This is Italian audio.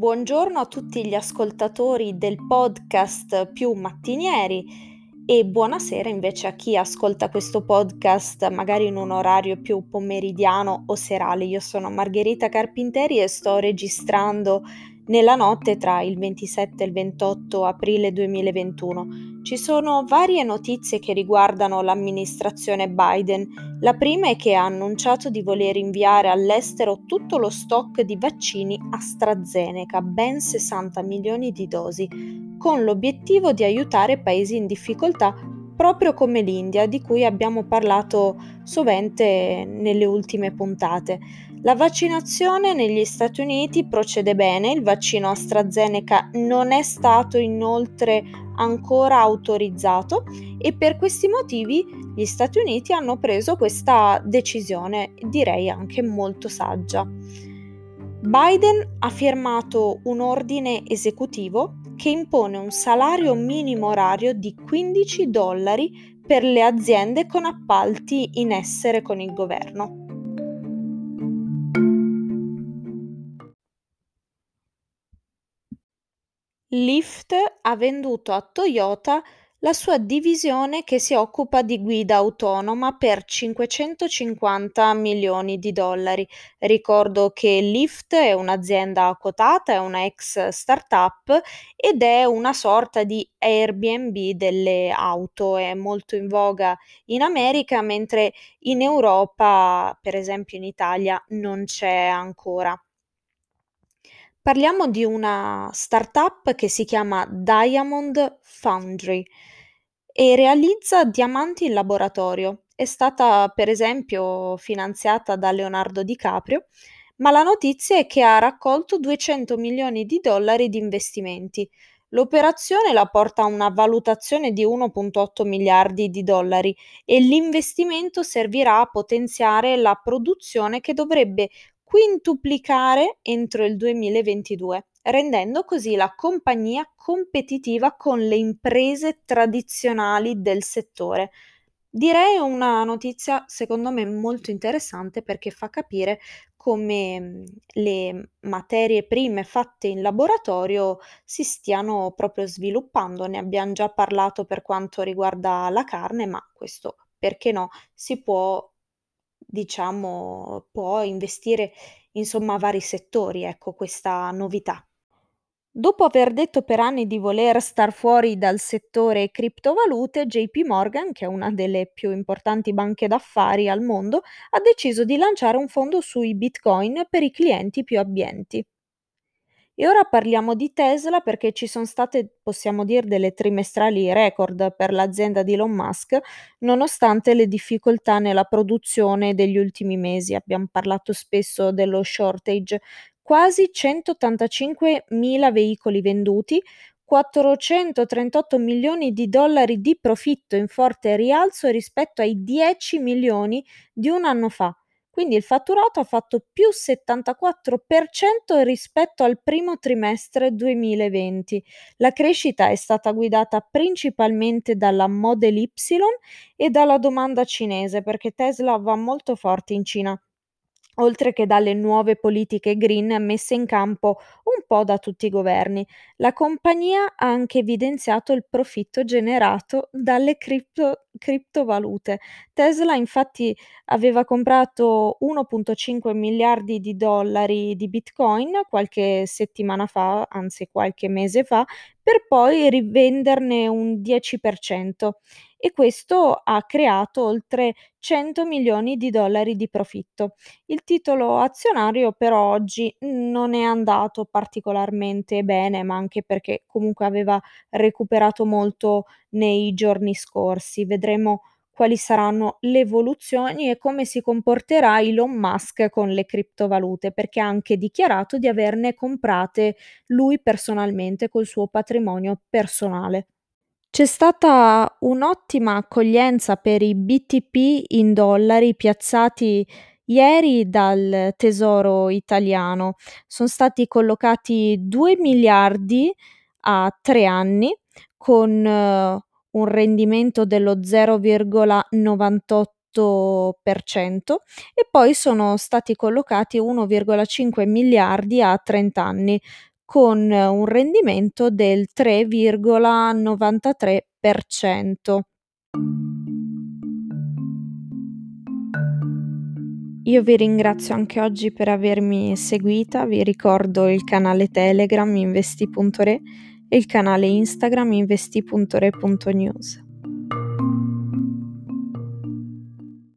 Buongiorno a tutti gli ascoltatori del podcast più mattinieri e buonasera invece a chi ascolta questo podcast magari in un orario più pomeridiano o serale. Io sono Margherita Carpinteri e sto registrando nella notte tra il 27 e il 28 aprile 2021. Ci sono varie notizie che riguardano l'amministrazione Biden. La prima è che ha annunciato di voler inviare all'estero tutto lo stock di vaccini AstraZeneca, ben 60 milioni di dosi, con l'obiettivo di aiutare paesi in difficoltà proprio come l'India, di cui abbiamo parlato sovente nelle ultime puntate. La vaccinazione negli Stati Uniti procede bene, il vaccino AstraZeneca non è stato inoltre ancora autorizzato e per questi motivi gli Stati Uniti hanno preso questa decisione, direi anche molto saggia. Biden ha firmato un ordine esecutivo che impone un salario minimo orario di 15 dollari per le aziende con appalti in essere con il governo. Lyft ha venduto a Toyota la sua divisione che si occupa di guida autonoma per 550 milioni di dollari. Ricordo che Lyft è un'azienda quotata, è una ex startup ed è una sorta di Airbnb delle auto, è molto in voga in America, mentre in Europa, per esempio in Italia, non c'è ancora. Parliamo di una startup che si chiama Diamond Foundry e realizza diamanti in laboratorio. È stata per esempio finanziata da Leonardo DiCaprio, ma la notizia è che ha raccolto 200 milioni di dollari di investimenti. L'operazione la porta a una valutazione di 1.8 miliardi di dollari e l'investimento servirà a potenziare la produzione che dovrebbe quintuplicare entro il 2022, rendendo così la compagnia competitiva con le imprese tradizionali del settore. Direi una notizia secondo me molto interessante perché fa capire come mm, le materie prime fatte in laboratorio si stiano proprio sviluppando. Ne abbiamo già parlato per quanto riguarda la carne, ma questo perché no, si può diciamo, può investire insomma vari settori, ecco questa novità. Dopo aver detto per anni di voler star fuori dal settore criptovalute, JP Morgan, che è una delle più importanti banche d'affari al mondo, ha deciso di lanciare un fondo sui bitcoin per i clienti più abbienti. E ora parliamo di Tesla perché ci sono state, possiamo dire, delle trimestrali record per l'azienda di Elon Musk, nonostante le difficoltà nella produzione degli ultimi mesi. Abbiamo parlato spesso dello shortage. Quasi 185.000 veicoli venduti, 438 milioni di dollari di profitto in forte rialzo rispetto ai 10 milioni di un anno fa. Quindi il fatturato ha fatto più 74% rispetto al primo trimestre 2020. La crescita è stata guidata principalmente dalla Model Y e dalla domanda cinese, perché Tesla va molto forte in Cina oltre che dalle nuove politiche green messe in campo un po' da tutti i governi. La compagnia ha anche evidenziato il profitto generato dalle cripto, criptovalute. Tesla infatti aveva comprato 1.5 miliardi di dollari di Bitcoin qualche settimana fa, anzi qualche mese fa, per poi rivenderne un 10% e questo ha creato oltre 100 milioni di dollari di profitto. Il titolo azionario però oggi non è andato particolarmente bene, ma anche perché comunque aveva recuperato molto nei giorni scorsi. Vedremo quali saranno le evoluzioni e come si comporterà Elon Musk con le criptovalute, perché ha anche dichiarato di averne comprate lui personalmente col suo patrimonio personale. C'è stata un'ottima accoglienza per i BTP in dollari piazzati ieri dal Tesoro italiano. Sono stati collocati 2 miliardi a tre anni con uh, un rendimento dello 0,98 e poi sono stati collocati 1,5 miliardi a 30 anni con un rendimento del 3,93%. Io vi ringrazio anche oggi per avermi seguita, vi ricordo il canale Telegram investi.re e il canale Instagram investi.re.news.